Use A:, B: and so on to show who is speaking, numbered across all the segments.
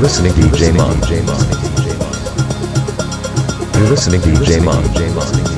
A: You're listening to DJ Mon. You're listening to DJ Mon.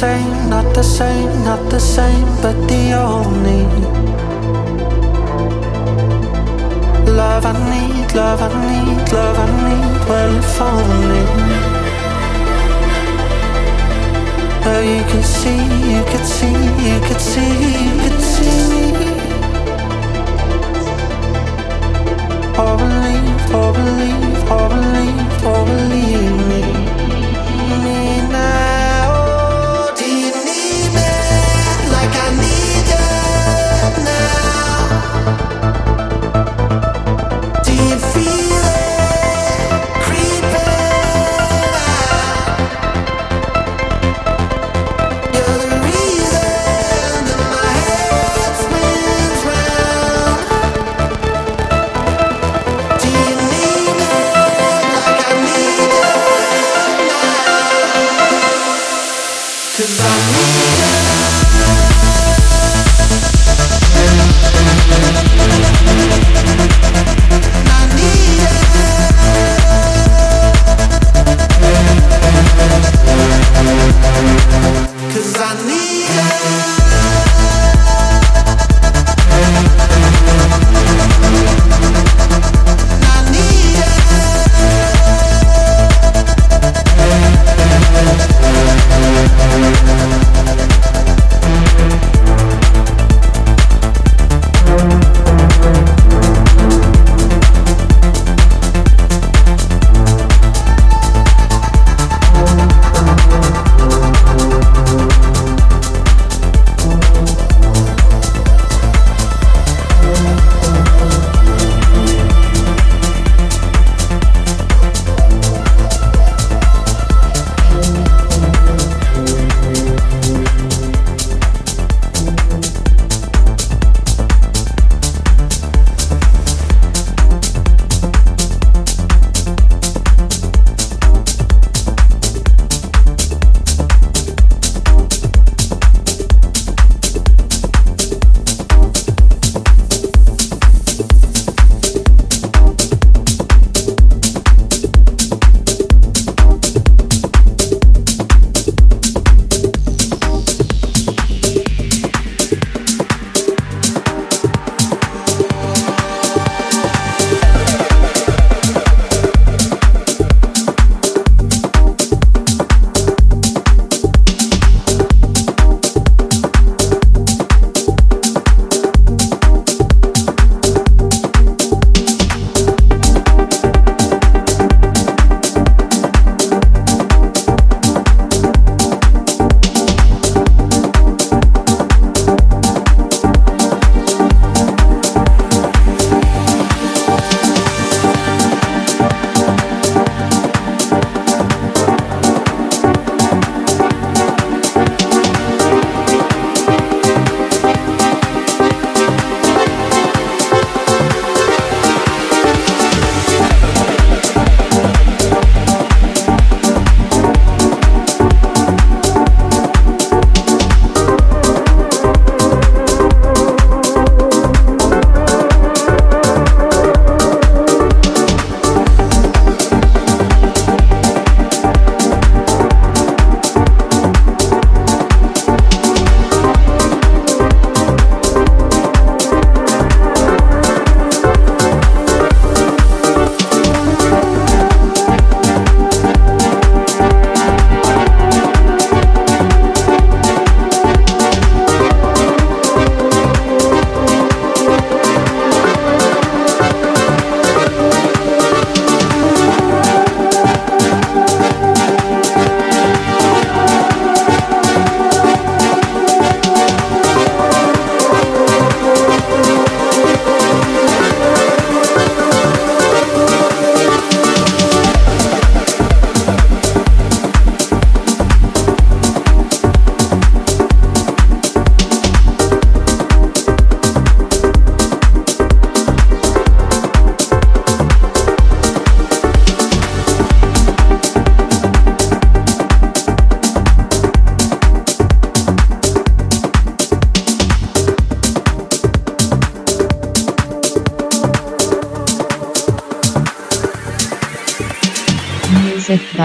B: same, not the same, not the same, but the only love I need, love I need, love I need. Well, if only Oh, you can see, you can see, you can see, you can see. Oh, believe, oh, believe, oh, believe, oh, believe me.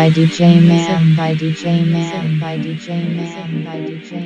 B: By DJ Man by DJ Man by DJ Man by DJ Man